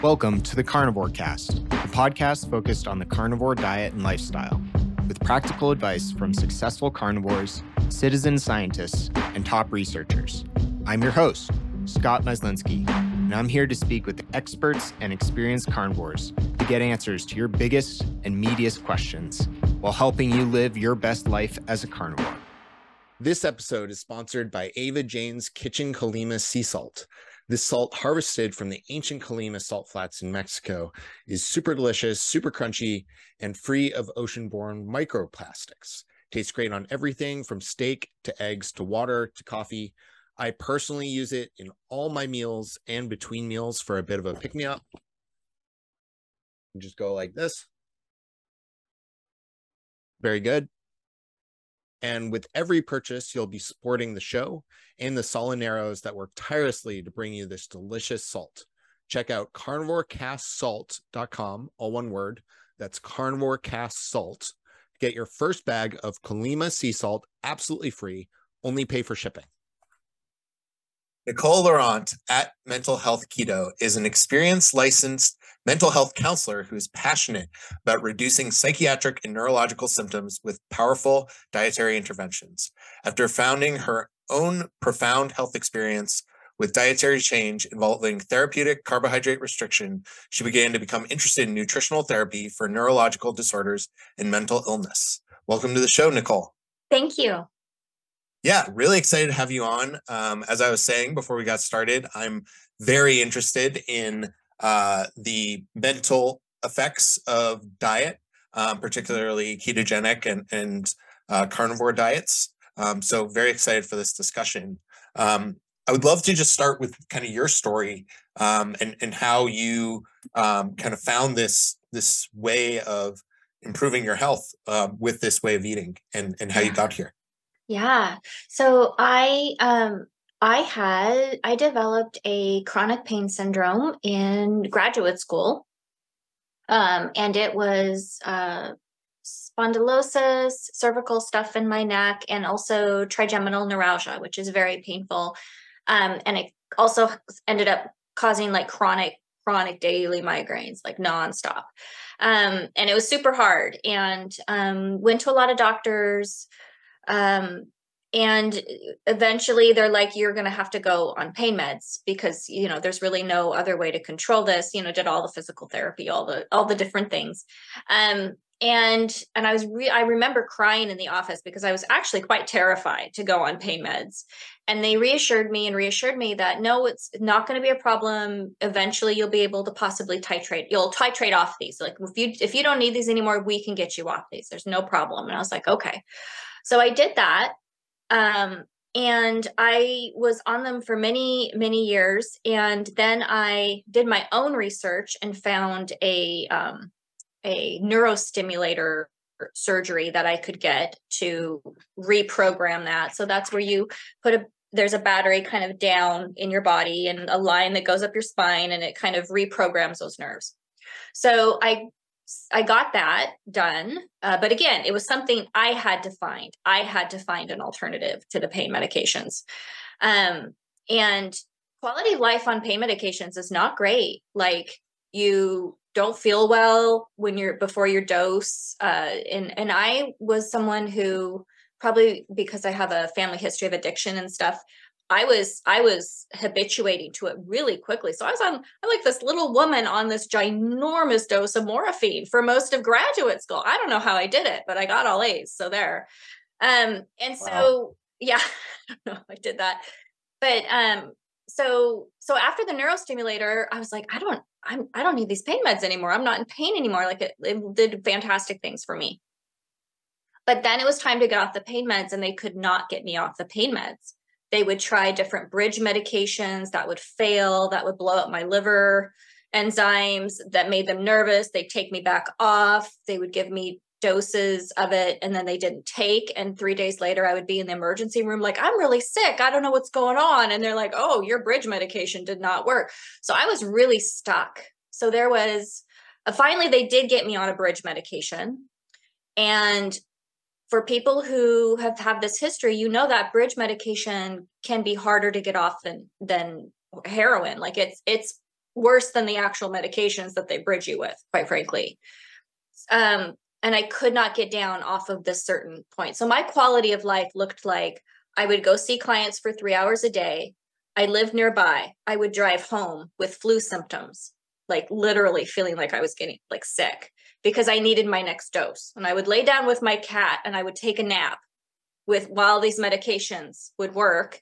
Welcome to the Carnivore Cast, a podcast focused on the carnivore diet and lifestyle, with practical advice from successful carnivores, citizen scientists, and top researchers. I'm your host, Scott Myslinski, and I'm here to speak with experts and experienced carnivores to get answers to your biggest and meatiest questions while helping you live your best life as a carnivore. This episode is sponsored by Ava Jane's Kitchen Colima Sea Salt. This salt, harvested from the ancient Colima salt flats in Mexico, is super delicious, super crunchy, and free of ocean-borne microplastics. Tastes great on everything from steak to eggs to water to coffee. I personally use it in all my meals and between meals for a bit of a pick me up. Just go like this. Very good. And with every purchase, you'll be supporting the show and the Salineros that work tirelessly to bring you this delicious salt. Check out carnivorecastsalt.com, all one word. That's carnivorecastsalt. Get your first bag of Colima sea salt absolutely free. Only pay for shipping. Nicole Laurent at Mental Health Keto is an experienced licensed mental health counselor who is passionate about reducing psychiatric and neurological symptoms with powerful dietary interventions. After founding her own profound health experience with dietary change involving therapeutic carbohydrate restriction, she began to become interested in nutritional therapy for neurological disorders and mental illness. Welcome to the show, Nicole. Thank you. Yeah, really excited to have you on. Um, as I was saying before we got started, I'm very interested in uh, the mental effects of diet, um, particularly ketogenic and, and uh, carnivore diets. Um, so, very excited for this discussion. Um, I would love to just start with kind of your story um, and and how you um, kind of found this this way of improving your health uh, with this way of eating and and how you got here. Yeah. So I um I had I developed a chronic pain syndrome in graduate school. Um and it was uh spondylosis, cervical stuff in my neck and also trigeminal neuralgia, which is very painful. Um and it also ended up causing like chronic chronic daily migraines like nonstop. Um and it was super hard and um went to a lot of doctors um, and eventually they're like you're going to have to go on pain meds because you know there's really no other way to control this. You know did all the physical therapy all the all the different things. Um and and i was re- i remember crying in the office because i was actually quite terrified to go on pain meds. And they reassured me and reassured me that no it's not going to be a problem. Eventually you'll be able to possibly titrate you'll titrate off these. Like if you if you don't need these anymore we can get you off these. There's no problem. And i was like okay so I did that. Um, and I was on them for many, many years. And then I did my own research and found a um, a neurostimulator surgery that I could get to reprogram that. So that's where you put a there's a battery kind of down in your body and a line that goes up your spine and it kind of reprograms those nerves. So I I got that done. Uh, but again, it was something I had to find. I had to find an alternative to the pain medications. Um, and quality of life on pain medications is not great. Like you don't feel well when you're before your dose. Uh, and and I was someone who probably because I have a family history of addiction and stuff, I was I was habituating to it really quickly. So I was on I'm like this little woman on this ginormous dose of morphine for most of graduate school. I don't know how I did it, but I got all A's. So there. Um and so wow. yeah, I I did that. But um so so after the neurostimulator, I was like, I don't I'm I don't need these pain meds anymore. I'm not in pain anymore. Like it, it did fantastic things for me. But then it was time to get off the pain meds and they could not get me off the pain meds they would try different bridge medications that would fail, that would blow up my liver enzymes, that made them nervous. They'd take me back off. They would give me doses of it and then they didn't take. And three days later, I would be in the emergency room, like, I'm really sick. I don't know what's going on. And they're like, oh, your bridge medication did not work. So I was really stuck. So there was, uh, finally, they did get me on a bridge medication. And for people who have have this history you know that bridge medication can be harder to get off than than heroin like it's it's worse than the actual medications that they bridge you with, quite frankly. Um, and I could not get down off of this certain point. So my quality of life looked like I would go see clients for three hours a day. I lived nearby. I would drive home with flu symptoms, like literally feeling like I was getting like sick because I needed my next dose. And I would lay down with my cat and I would take a nap with while these medications would work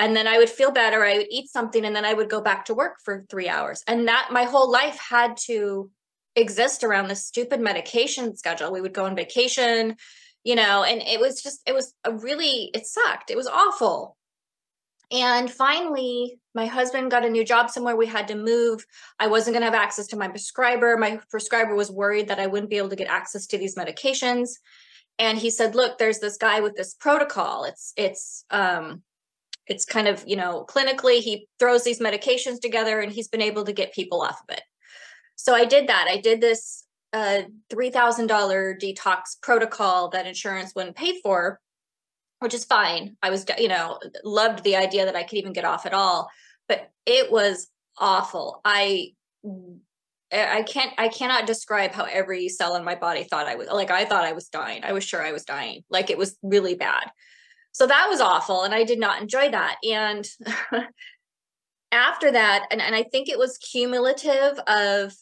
and then I would feel better. I would eat something and then I would go back to work for three hours. And that my whole life had to exist around this stupid medication schedule. We would go on vacation, you know, and it was just, it was a really, it sucked. It was awful. And finally, my husband got a new job somewhere. We had to move. I wasn't going to have access to my prescriber. My prescriber was worried that I wouldn't be able to get access to these medications. And he said, "Look, there's this guy with this protocol. It's it's um it's kind of you know clinically he throws these medications together and he's been able to get people off of it so i did that i did this uh, $3000 detox protocol that insurance wouldn't pay for which is fine. I was you know loved the idea that i could even get off at all but it was awful. I i can't i cannot describe how every cell in my body thought i was like i thought i was dying. I was sure i was dying. Like it was really bad. So that was awful and i did not enjoy that. And after that and, and i think it was cumulative of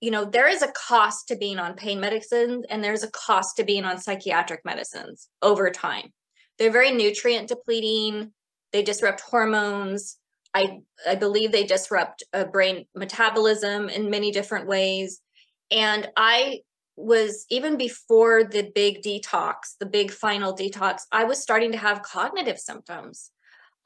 you know there is a cost to being on pain medicines and there's a cost to being on psychiatric medicines over time they're very nutrient depleting they disrupt hormones i i believe they disrupt a brain metabolism in many different ways and i was even before the big detox, the big final detox, I was starting to have cognitive symptoms.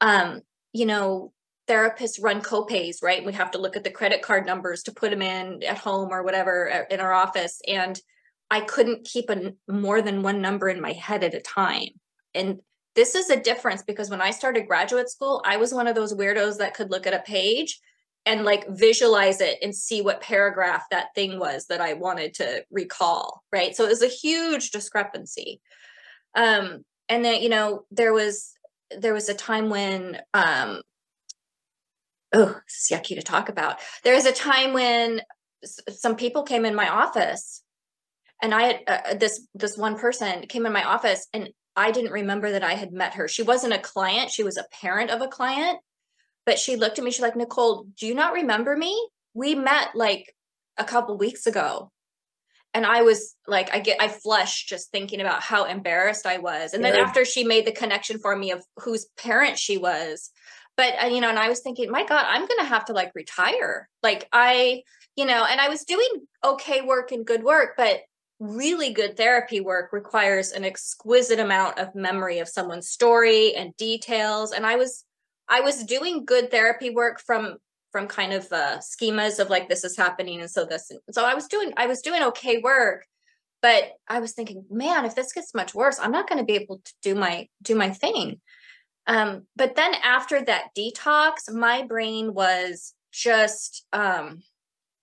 Um, you know, therapists run copays, right? We have to look at the credit card numbers to put them in at home or whatever uh, in our office. And I couldn't keep a more than one number in my head at a time. And this is a difference because when I started graduate school, I was one of those weirdos that could look at a page and like visualize it and see what paragraph that thing was that I wanted to recall, right? So it was a huge discrepancy. Um, and then you know there was there was a time when um, oh this is yucky to talk about. There was a time when s- some people came in my office, and I had uh, this this one person came in my office, and I didn't remember that I had met her. She wasn't a client; she was a parent of a client. But she looked at me she's like nicole do you not remember me? We met like a couple weeks ago. And i was like i get i flushed just thinking about how embarrassed i was. And then after she made the connection for me of whose parent she was. But uh, you know and i was thinking my god i'm gonna have to like retire. Like i you know and i was doing okay work and good work but really good therapy work requires an exquisite amount of memory of someone's story and details and i was I was doing good therapy work from from kind of uh, schemas of like this is happening and so this and so I was doing I was doing okay work but I was thinking man if this gets much worse I'm not going to be able to do my do my thing. Um but then after that detox my brain was just um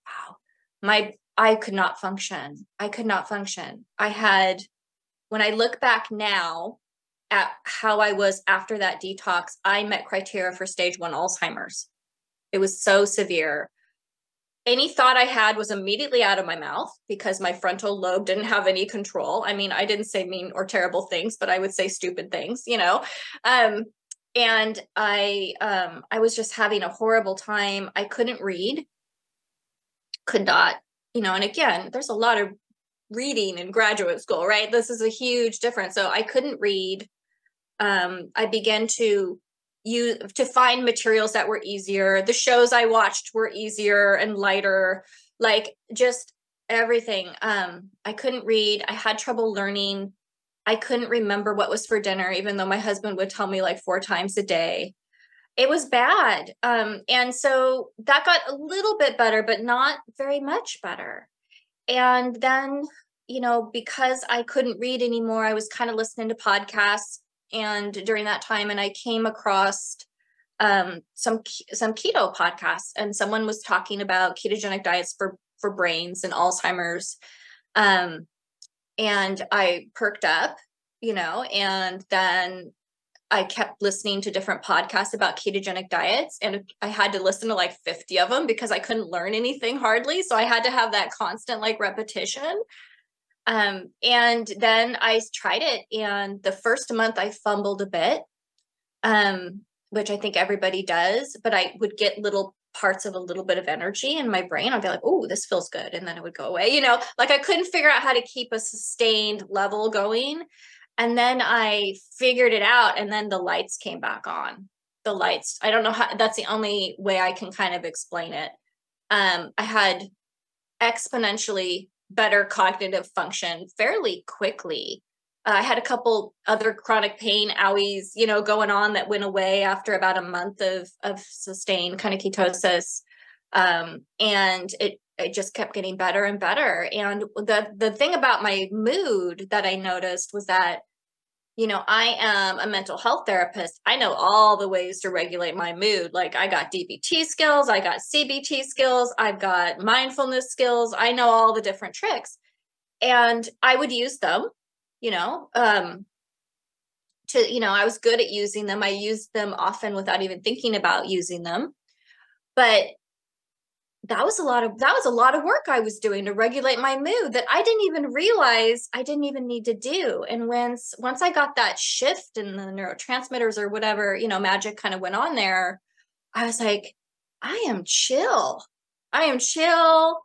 wow my I could not function I could not function I had when I look back now at how I was after that detox, I met criteria for stage one Alzheimer's. It was so severe. Any thought I had was immediately out of my mouth because my frontal lobe didn't have any control. I mean, I didn't say mean or terrible things, but I would say stupid things, you know. Um, and I um, I was just having a horrible time. I couldn't read, could not, you know. And again, there's a lot of reading in graduate school, right? This is a huge difference. So I couldn't read um, I began to use to find materials that were easier. The shows I watched were easier and lighter, like just everything. Um, I couldn't read. I had trouble learning. I couldn't remember what was for dinner, even though my husband would tell me like four times a day. It was bad. Um, and so that got a little bit better, but not very much better. And then, you know, because I couldn't read anymore, I was kind of listening to podcasts and during that time and i came across um, some some keto podcasts and someone was talking about ketogenic diets for for brains and alzheimer's um, and i perked up you know and then I kept listening to different podcasts about ketogenic diets, and I had to listen to like 50 of them because I couldn't learn anything hardly. So I had to have that constant like repetition. Um, and then I tried it, and the first month I fumbled a bit, um, which I think everybody does, but I would get little parts of a little bit of energy in my brain. I'd be like, oh, this feels good. And then it would go away. You know, like I couldn't figure out how to keep a sustained level going. And then I figured it out, and then the lights came back on. The lights, I don't know how, that's the only way I can kind of explain it. Um, I had exponentially better cognitive function fairly quickly. Uh, I had a couple other chronic pain owies, you know, going on that went away after about a month of of sustained kind of ketosis, um, and it it just kept getting better and better. And the the thing about my mood that I noticed was that, you know, I am a mental health therapist. I know all the ways to regulate my mood. Like I got DBT skills, I got CBT skills, I've got mindfulness skills. I know all the different tricks, and I would use them. You know, um, to you know, I was good at using them. I used them often without even thinking about using them. But that was a lot of that was a lot of work I was doing to regulate my mood that I didn't even realize I didn't even need to do. And once once I got that shift in the neurotransmitters or whatever, you know, magic kind of went on there, I was like, I am chill. I am chill.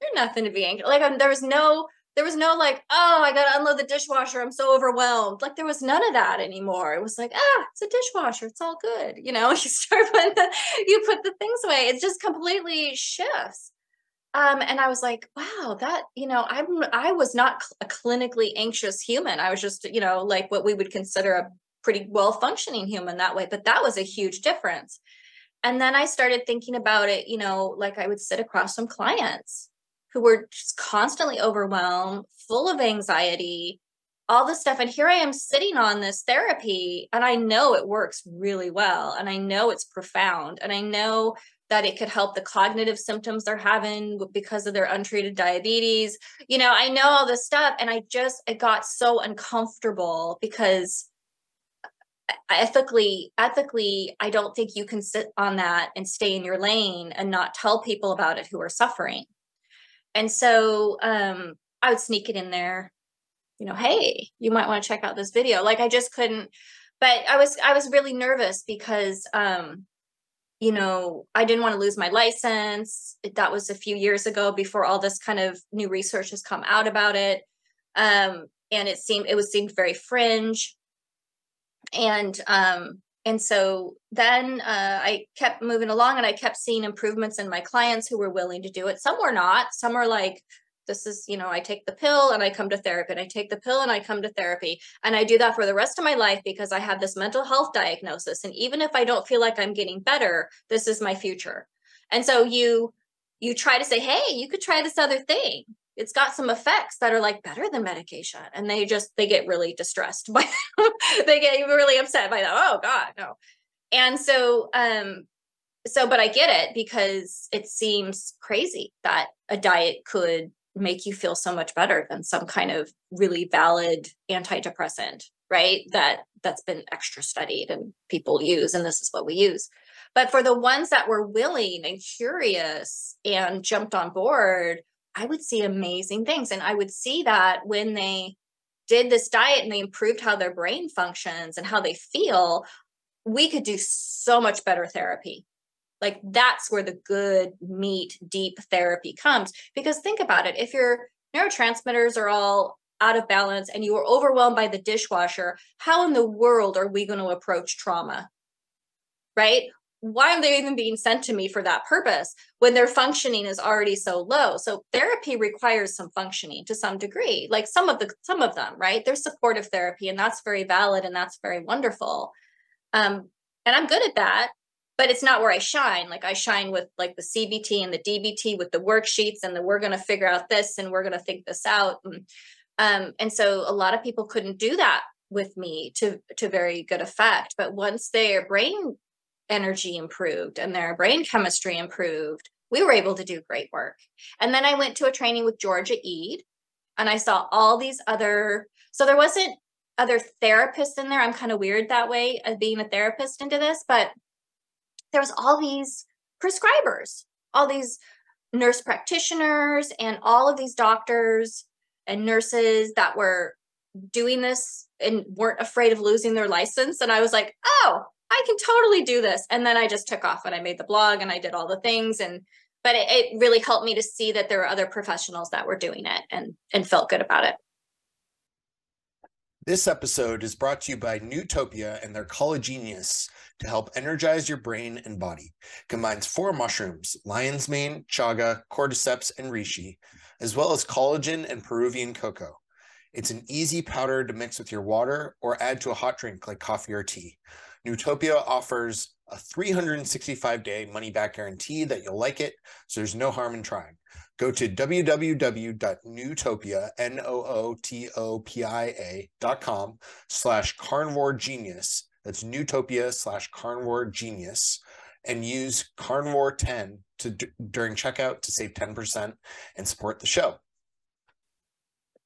There's nothing to be angry. Like I'm, there was no there was no like, oh, I got to unload the dishwasher. I'm so overwhelmed. Like there was none of that anymore. It was like, ah, it's a dishwasher. It's all good. You know, you start putting the, you put the things away. It just completely shifts. Um, and I was like, wow, that, you know, I'm, I was not a clinically anxious human. I was just, you know, like what we would consider a pretty well functioning human that way. But that was a huge difference. And then I started thinking about it, you know, like I would sit across from clients who were just constantly overwhelmed, full of anxiety, all this stuff. And here I am sitting on this therapy, and I know it works really well. And I know it's profound. And I know that it could help the cognitive symptoms they're having because of their untreated diabetes. You know, I know all this stuff. And I just, it got so uncomfortable because ethically ethically i don't think you can sit on that and stay in your lane and not tell people about it who are suffering and so um, I would sneak it in there, you know, hey, you might want to check out this video. Like I just couldn't, but I was I was really nervous because um, you know, I didn't want to lose my license. That was a few years ago before all this kind of new research has come out about it. Um, and it seemed it was seemed very fringe. And um, and so then uh, I kept moving along and I kept seeing improvements in my clients who were willing to do it. Some were not. Some are like, this is, you know, I take the pill and I come to therapy, and I take the pill and I come to therapy. And I do that for the rest of my life because I have this mental health diagnosis. And even if I don't feel like I'm getting better, this is my future. And so you you try to say, hey, you could try this other thing it's got some effects that are like better than medication and they just they get really distressed by they get really upset by that oh god no. And so um so but i get it because it seems crazy that a diet could make you feel so much better than some kind of really valid antidepressant right that that's been extra studied and people use and this is what we use. But for the ones that were willing and curious and jumped on board I would see amazing things. And I would see that when they did this diet and they improved how their brain functions and how they feel, we could do so much better therapy. Like that's where the good meat, deep therapy comes. Because think about it if your neurotransmitters are all out of balance and you are overwhelmed by the dishwasher, how in the world are we going to approach trauma? Right? Why are they even being sent to me for that purpose when their functioning is already so low? So therapy requires some functioning to some degree like some of the some of them right? There's supportive therapy and that's very valid and that's very wonderful. Um and i'm good at that but it's not where i shine. Like i shine with like the cbt and the dbt with the worksheets and the we're going to figure out this and we're going to think this out. And, um and so a lot of people couldn't do that with me to to very good effect. But once their brain energy improved and their brain chemistry improved, we were able to do great work. And then I went to a training with Georgia Ede and I saw all these other, so there wasn't other therapists in there. I'm kind of weird that way of being a therapist into this, but there was all these prescribers, all these nurse practitioners and all of these doctors and nurses that were doing this and weren't afraid of losing their license. And I was like, oh, I can totally do this. And then I just took off and I made the blog and I did all the things. And but it, it really helped me to see that there were other professionals that were doing it and and felt good about it. This episode is brought to you by Nootopia and their CollaGenius to help energize your brain and body. Combines four mushrooms, lion's mane, chaga, cordyceps, and reishi, as well as collagen and Peruvian cocoa. It's an easy powder to mix with your water or add to a hot drink like coffee or tea. Nootopia offers a 365 day money back guarantee that you'll like it, so there's no harm in trying. Go to www.nootopia, N-O-O-T-O-P-I-A dot com slash carnivore genius. That's Nootopia slash carnivore genius and use carnivore 10 to during checkout to save 10% and support the show.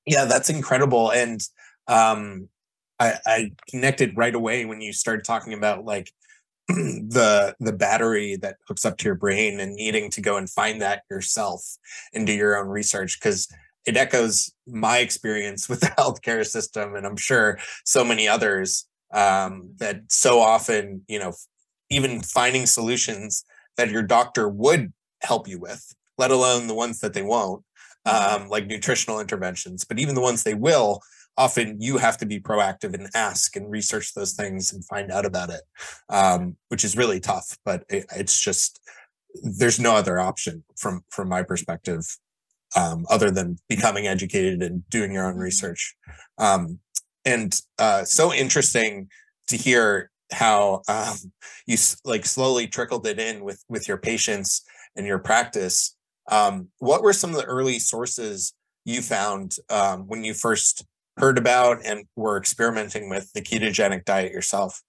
Yeah, that's incredible. And um, I, I connected right away when you started talking about like the the battery that hooks up to your brain and needing to go and find that yourself and do your own research because it echoes my experience with the healthcare system and i'm sure so many others um, that so often you know even finding solutions that your doctor would help you with let alone the ones that they won't um, like nutritional interventions but even the ones they will often you have to be proactive and ask and research those things and find out about it, um, which is really tough. But it, it's just there's no other option from from my perspective um, other than becoming educated and doing your own mm-hmm. research. Um, and uh, so interesting to hear how um, you like slowly trickled it in with with your patients and your practice. Um, what were some of the early sources you found um, when you first heard about and were experimenting with the ketogenic diet yourself?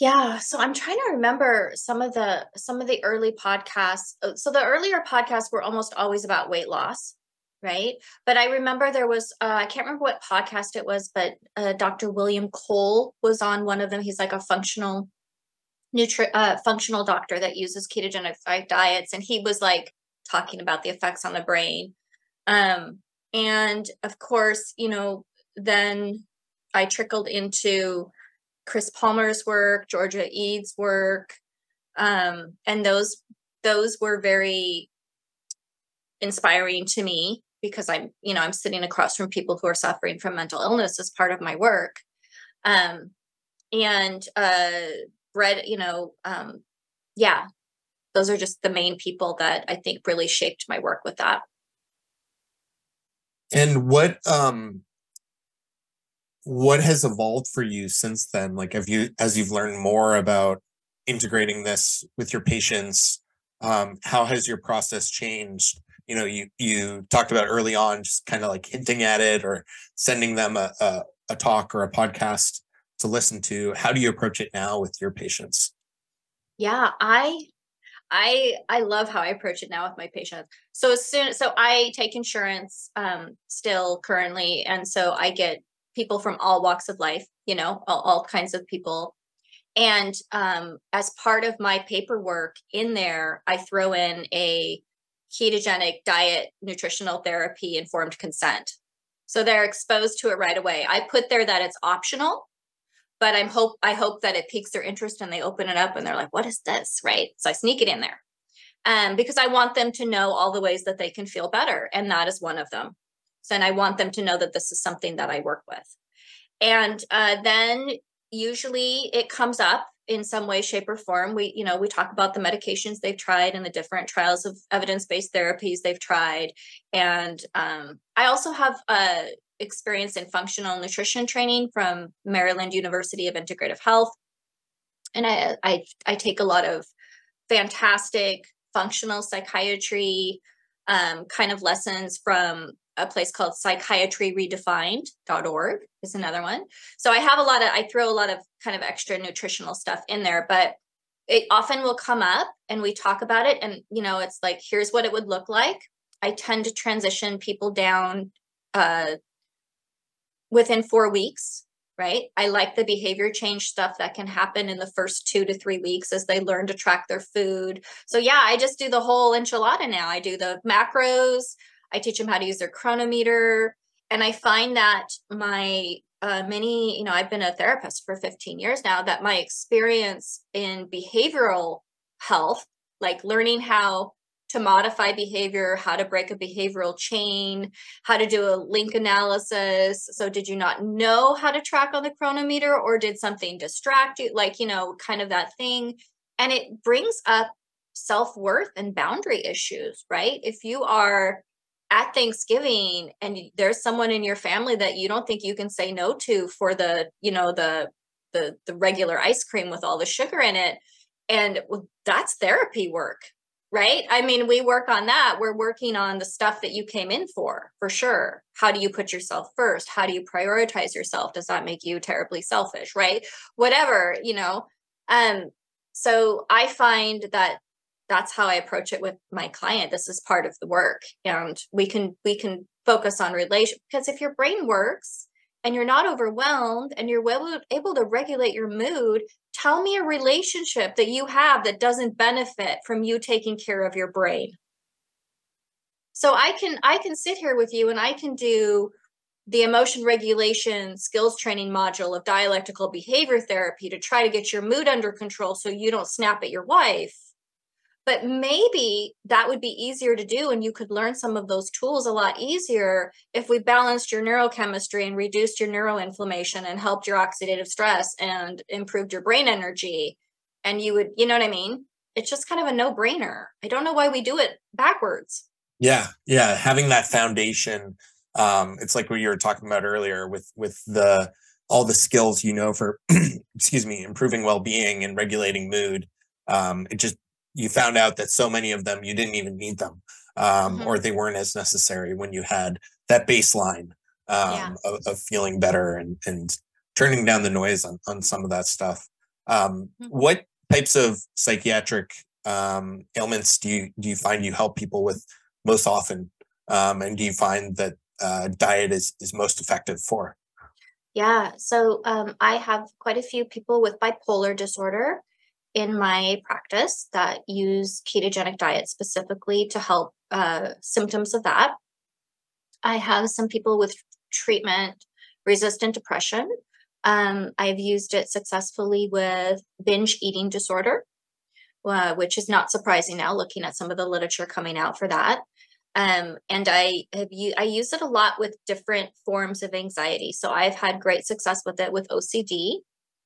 Yeah, so I'm trying to remember some of the some of the early podcasts. Uh, so the earlier podcasts were almost always about weight loss, right? But I remember there was uh, I can't remember what podcast it was, but uh, Dr. William Cole was on one of them. He's like a functional nutri uh, functional doctor that uses ketogenic diets, and he was like talking about the effects on the brain. Um, and of course, you know, then I trickled into Chris Palmer's work, Georgia Ede's work, um, and those those were very inspiring to me because I'm, you know, I'm sitting across from people who are suffering from mental illness as part of my work. Um, and uh, read, you know, um, yeah, those are just the main people that I think really shaped my work with that. And what um what has evolved for you since then? Like have you as you've learned more about integrating this with your patients, um, how has your process changed? You know, you you talked about early on just kind of like hinting at it or sending them a, a, a talk or a podcast to listen to. How do you approach it now with your patients? Yeah, I I I love how I approach it now with my patients. So as soon so I take insurance um still currently and so I get people from all walks of life, you know, all, all kinds of people. And um as part of my paperwork in there, I throw in a ketogenic diet nutritional therapy informed consent. So they're exposed to it right away. I put there that it's optional but I'm hope I hope that it piques their interest and they open it up and they're like, what is this? Right. So I sneak it in there. Um, because I want them to know all the ways that they can feel better. And that is one of them. So and I want them to know that this is something that I work with. And uh, then usually it comes up in some way shape or form we you know we talk about the medications they've tried and the different trials of evidence-based therapies they've tried and um, i also have uh, experience in functional nutrition training from Maryland University of Integrative Health. And I, I, I take a lot of fantastic functional psychiatry um, kind of lessons from a place called psychiatryredefined.org is another one. So I have a lot of, I throw a lot of kind of extra nutritional stuff in there, but it often will come up and we talk about it. And, you know, it's like, here's what it would look like. I tend to transition people down uh, within four weeks right? I like the behavior change stuff that can happen in the first two to three weeks as they learn to track their food. So yeah i just do the whole enchilada now. I do the macros. I teach them how to use their Cronometer. and i find that my uh, many you know i've been a therapist for 15 years now that my experience in behavioral health like learning how to modify behavior, how to break a behavioral chain, how to do a link analysis. So, did you not know how to track on the Cronometer, or did something distract you? Like, you know, kind of that thing. And it brings up self worth and boundary issues, right? If you are at Thanksgiving and there's someone in your family that you don't think you can say no to for the, you know, the, the, the regular ice cream with all the sugar in it. And that's therapy work, right? I mean, we work on that. We're working on the stuff that you came in for, for sure. How do you put yourself first? How do you prioritize yourself? Does that make you terribly selfish, right? Whatever, you know. Um so I find that that's how I approach it with my client. This is part of the work and we can we can focus on relation because if your brain works and you're not overwhelmed and you're able, able to regulate your mood, tell me a relationship that you have that doesn't benefit from you taking care of your brain. So I can I can sit here with you and I can do the emotion regulation skills training module of dialectical behavior therapy to try to get your mood under control so you don't snap at your wife but maybe that would be easier to do and you could learn some of those tools a lot easier if we balanced your neurochemistry and reduced your neuroinflammation and helped your oxidative stress and improved your brain energy. And you would you know what i mean? It's just kind of a no-brainer. I don't know why we do it backwards. Yeah yeah having that foundation um it's like what you were talking about earlier with with the all the skills you know for excuse me improving well-being and regulating mood um it just you found out that so many of them you didn't even need them um, mm-hmm. or they weren't as necessary when you had that baseline um, yeah. of, of, feeling better and, and turning down the noise on, on some of that stuff um, mm-hmm. what types of psychiatric um, ailments do you do you find you help people with most often um, and do you find that uh, diet is is most effective for yeah so um, i have quite a few people with bipolar disorder in my practice that use ketogenic diet specifically to help uh, symptoms of that. I have some people with treatment resistant depression. Um, I've used it successfully with binge eating disorder, uh, which is not surprising now looking at some of the literature coming out for that. Um, and I have u- I use it a lot with different forms of anxiety. So I've had great success with it with OCD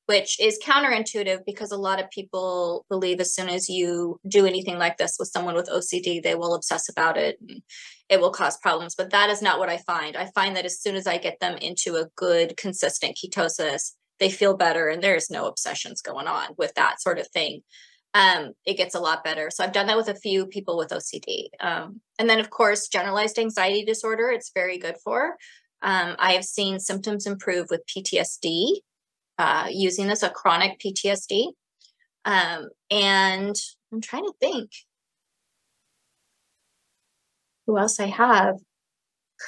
which is counterintuitive because a lot of people believe as soon as you do anything like this with someone with OCD, they will obsess about it and it will cause problems. But that is not what I find. I find that as soon as I get them into a good, consistent ketosis, they feel better and there's no obsessions going on with that sort of thing. Um, it gets a lot better. So I've done that with a few people with OCD. Um, and then, of course, generalized anxiety disorder, it's very good for. Um, I have seen symptoms improve with PTSD uh, using this, a chronic PTSD. Um, and I'm trying to think who else I have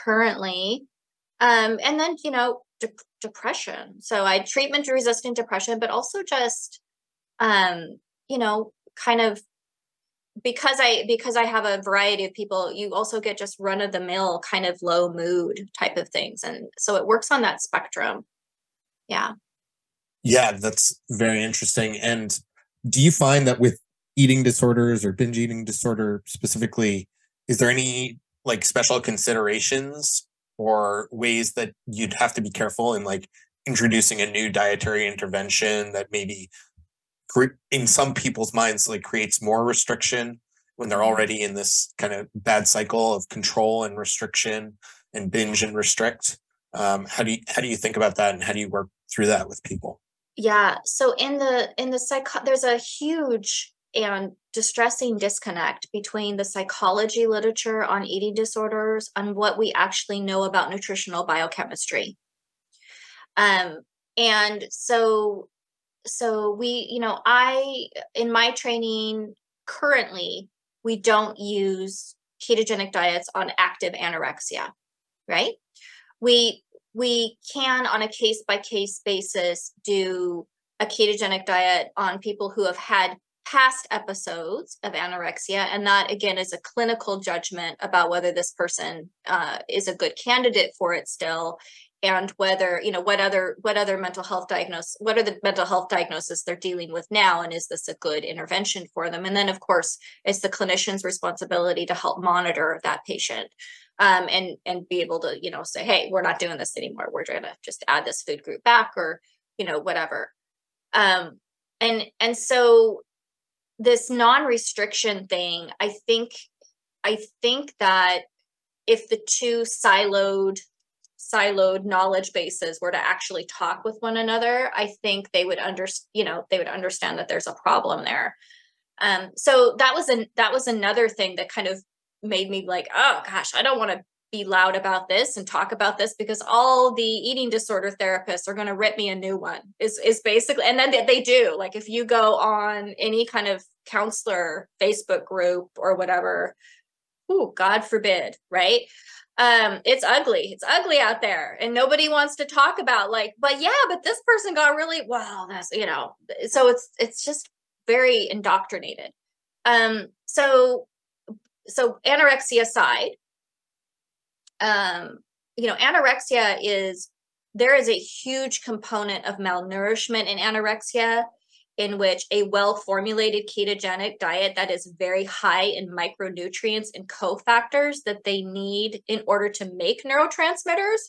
currently. Um, and then, you know, de- depression. So I treatment resistant depression, but also just, um, you know, kind of because I because I have a variety of people, you also get just run of the mill kind of low mood type of things, and so it works on that spectrum. Yeah. Yeah, that's very interesting. And do you find that with eating disorders or binge eating disorder specifically, is there any like special considerations or ways that you'd have to be careful in like introducing a new dietary intervention that maybe in some people's minds like creates more restriction when they're already in this kind of bad cycle of control and restriction and binge and restrict um, how do you how do you think about that and how do you work through that with people yeah so in the in the psych there's a huge and distressing disconnect between the psychology literature on eating disorders and what we actually know about nutritional biochemistry. Um and so so we you know i in my training currently we don't use ketogenic diets on active anorexia right? We we can on a case by case basis do a ketogenic diet on people who have had past episodes of anorexia. And that again is a clinical judgment about whether this person uh, is a good candidate for it still and whether you know what other what other mental health diagnosis what are the mental health diagnoses they're dealing with now and is this a good intervention for them? And then of course it's the clinician's responsibility to help monitor that patient um, and and be able to you know say hey we're not doing this anymore. We're going to just add this food group back or you know whatever. Um, and and so this non-restriction thing i think i think that if the two siloed siloed knowledge bases were to actually talk with one another i think they would under you know they would understand that there's a problem there. Um so that was an that was another thing that kind of made me like oh gosh i don't want to be loud about this and talk about this because all the eating disorder therapists are going to rip me a new one is is basically and then they, they do like if you go on any kind of counselor facebook group or whatever oh god forbid right? Um it's ugly it's ugly out there and nobody wants to talk about like but yeah but this person got really well that's you know so it's it's just very indoctrinated. Um so so anorexia aside um, you know, anorexia is there is a huge component of malnourishment in anorexia in which a well formulated ketogenic diet that is very high in micronutrients and cofactors that they need in order to make neurotransmitters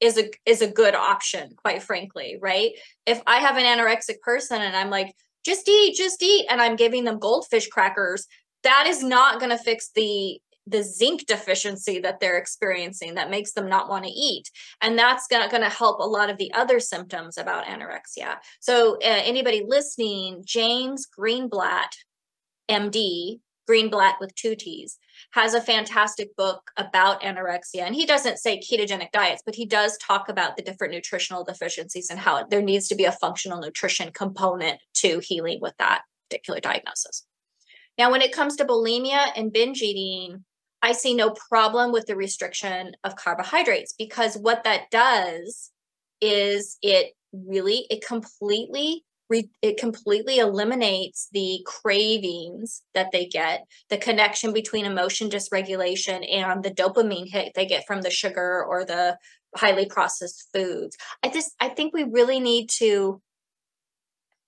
is a is a good option quite frankly right? If i have an anorexic person and i'm like just eat just eat and i'm giving them goldfish crackers that is not going to fix the the zinc deficiency that they're experiencing that makes them not want to eat. And that's going to help a lot of the other symptoms about anorexia. So uh, anybody listening james greenblatt md greenblatt with two t's has a fantastic book about anorexia. And he doesn't say ketogenic diets but he does talk about the different nutritional deficiencies and how there needs to be a functional nutrition component to healing with that particular diagnosis now, when it comes to bulimia and binge eating, I see no problem with the restriction of carbohydrates because what that does is it really it completely it completely eliminates the cravings that they get the connection between emotion dysregulation and the dopamine hit they get from the sugar or the highly processed foods. I just i think we really need to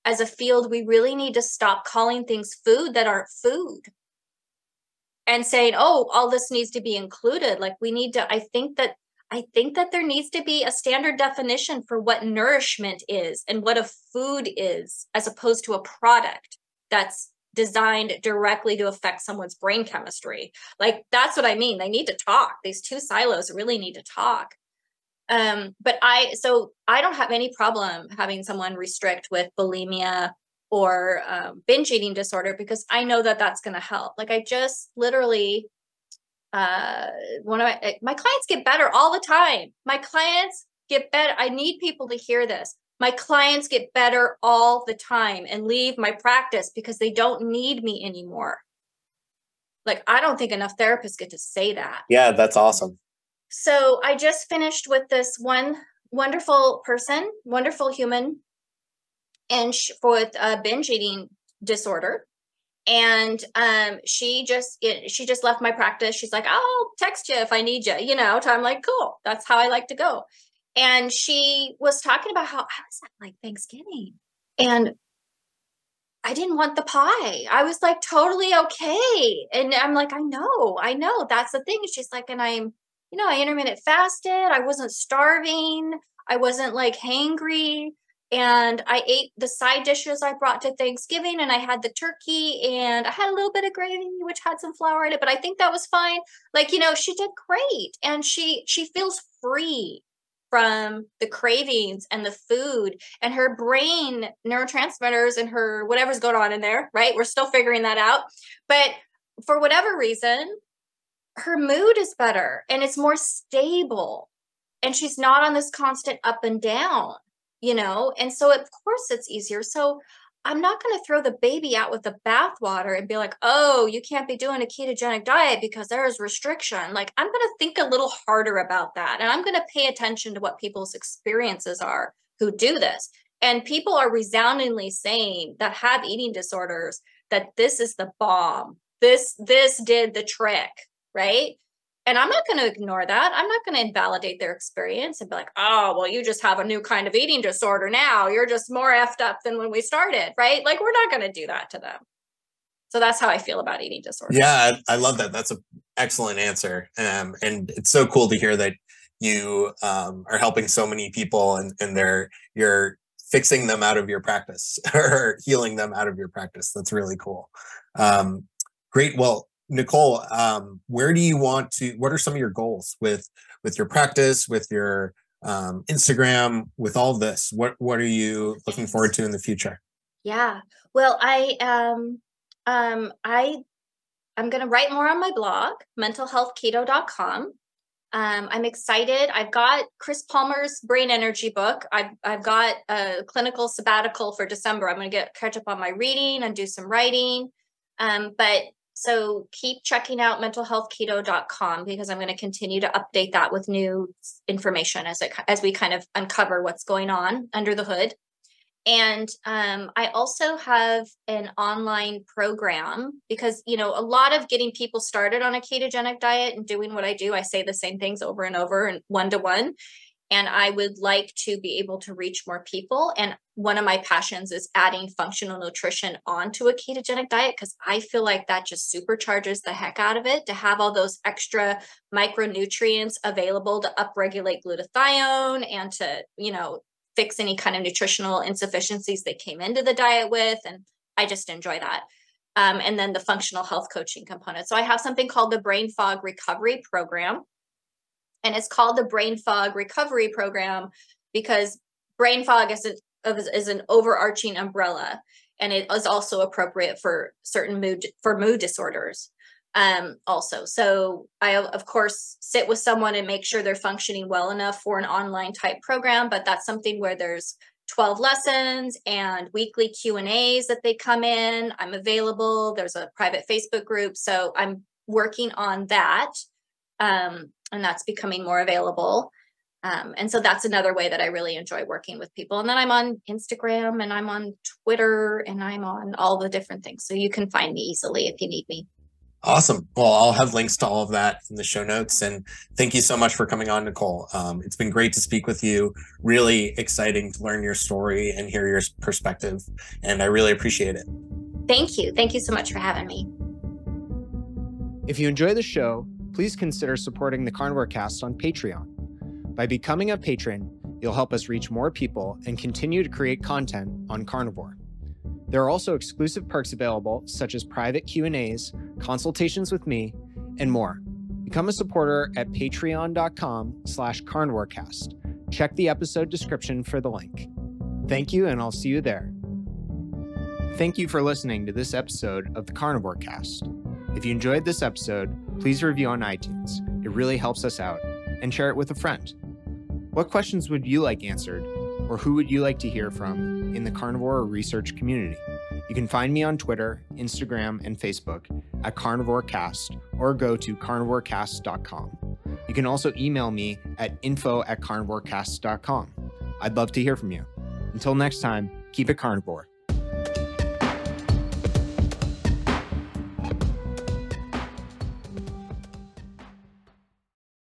as a field we really need to stop calling things food that aren't food and saying, oh, all this needs to be included. Like we need to, I think that I think that there needs to be a standard definition for what nourishment is and what a food is, as opposed to a product that's designed directly to affect someone's brain chemistry. Like that's what I mean. They need to talk. These two silos really need to talk. Um, but I so I don't have any problem having someone restrict with bulimia or um, binge eating disorder because I know that that's going to help. Like I just literally, uh, one of my, eh, my clients get better all the time. My clients get better. I need people to hear this. My clients get better all the time and leave my practice because they don't need me anymore. Like I don't think enough therapists get to say that. Yeah, that's awesome. So I just finished with this one wonderful person, wonderful human and she, for a binge eating disorder. And um she just it, she just left my practice. She's like i'll text you if i need you you know so i'm like cool that's how i like to go. And she was talking about how i was at like thanksgiving? And i didn't want the pie. I was like totally okay. And i'm like i know i know that's the thing. She's like and i'm you know i intermittent fasted i wasn't starving i wasn't like hangry and I ate the side dishes I brought to Thanksgiving and I had the turkey and I had a little bit of gravy which had some flour in it but I think that was fine. Like you know she did great and she she feels free from the cravings and the food and her brain neurotransmitters and her whatever's going on in there right? We're still figuring that out. But for whatever reason her mood is better and it's more stable and she's not on this constant up and down you know and so of course it's easier so I'm not going to throw the baby out with the bathwater and be like, oh, you can't be doing a ketogenic diet because there is restriction. Like, I'm going to think a little harder about that. And I'm going to pay attention to what people's experiences are who do this. And people are resoundingly saying that have eating disorders that this is the bomb. This this did the trick, right? And I'm not going to ignore that. I'm not going to invalidate their experience and be like, oh, well, you just have a new kind of eating disorder now. You're just more effed up than when we started, right? Like, we're not going to do that to them. So that's how I feel about eating disorders. Yeah, I love that. That's an excellent answer. Um, and it's so cool to hear that you um, are helping so many people and, and they're, you're fixing them out of your practice or healing them out of your practice. That's really cool. Um, great. Well, Nicole, um, where do you want to? What are some of your goals with with your practice, with your um, Instagram, with all this? What what are you looking forward to in the future? Yeah. Well, I um um I I'm going to write more on my blog, mentalhealthketo.com. Um, I'm excited. I've got Chris Palmer's Brain Energy book. I've I've got a clinical sabbatical for December. I'm going to get catch up on my reading and do some writing. Um, but so keep checking out mentalhealthketo.com because I'm going to continue to update that with new information as it as we kind of uncover what's going on under the hood. And um, I also have an online program because, you know, a lot of getting people started on a ketogenic diet and doing what I do, I say the same things over and over and one to one and I would like to be able to reach more people. And one of my passions is adding functional nutrition onto a ketogenic diet because I feel like that just supercharges the heck out of it to have all those extra micronutrients available to upregulate glutathione and to, you know, fix any kind of nutritional insufficiencies they came into the diet with. And I just enjoy that. Um, and then the functional health coaching component. So I have something called the Brain Fog Recovery Program and it's called the brain fog recovery program because brain fog is, a, is an overarching umbrella and it is also appropriate for certain mood for mood disorders um also. So i of course sit with someone and make sure they're functioning well enough for an online type program but that's something where there's 12 lessons and weekly q and a's that they come in. I'm available. There's a private facebook group. So i'm working on that um, and that's becoming more available. Um, and so that's another way that I really enjoy working with people. And then I'm on Instagram and I'm on Twitter and I'm on all the different things. So you can find me easily if you need me. Awesome. Well, I'll have links to all of that in the show notes. And thank you so much for coming on, Nicole. Um, it's been great to speak with you. Really exciting to learn your story and hear your perspective. And I really appreciate it. Thank you. Thank you so much for having me. If you enjoy the show, please consider supporting the Carnivore Cast on Patreon. By becoming a patron, you'll help us reach more people and continue to create content on carnivore. There are also exclusive perks available such as private Q&As, consultations with me, and more. Become a supporter at patreon.com slash carnivorecast. Check the episode description for the link. Thank you, and I'll see you there. Thank you for listening to this episode of the Carnivore Cast. If you enjoyed this episode, please review on iTunes. It really helps us out. And share it with a friend. What questions would you like answered, or who would you like to hear from in the carnivore research community? You can find me on Twitter, Instagram, and Facebook at CarnivoreCast or go to carnivorecast.com. You can also email me at info at carnivorecast.com. I'd love to hear from you. Until next time, keep it carnivore.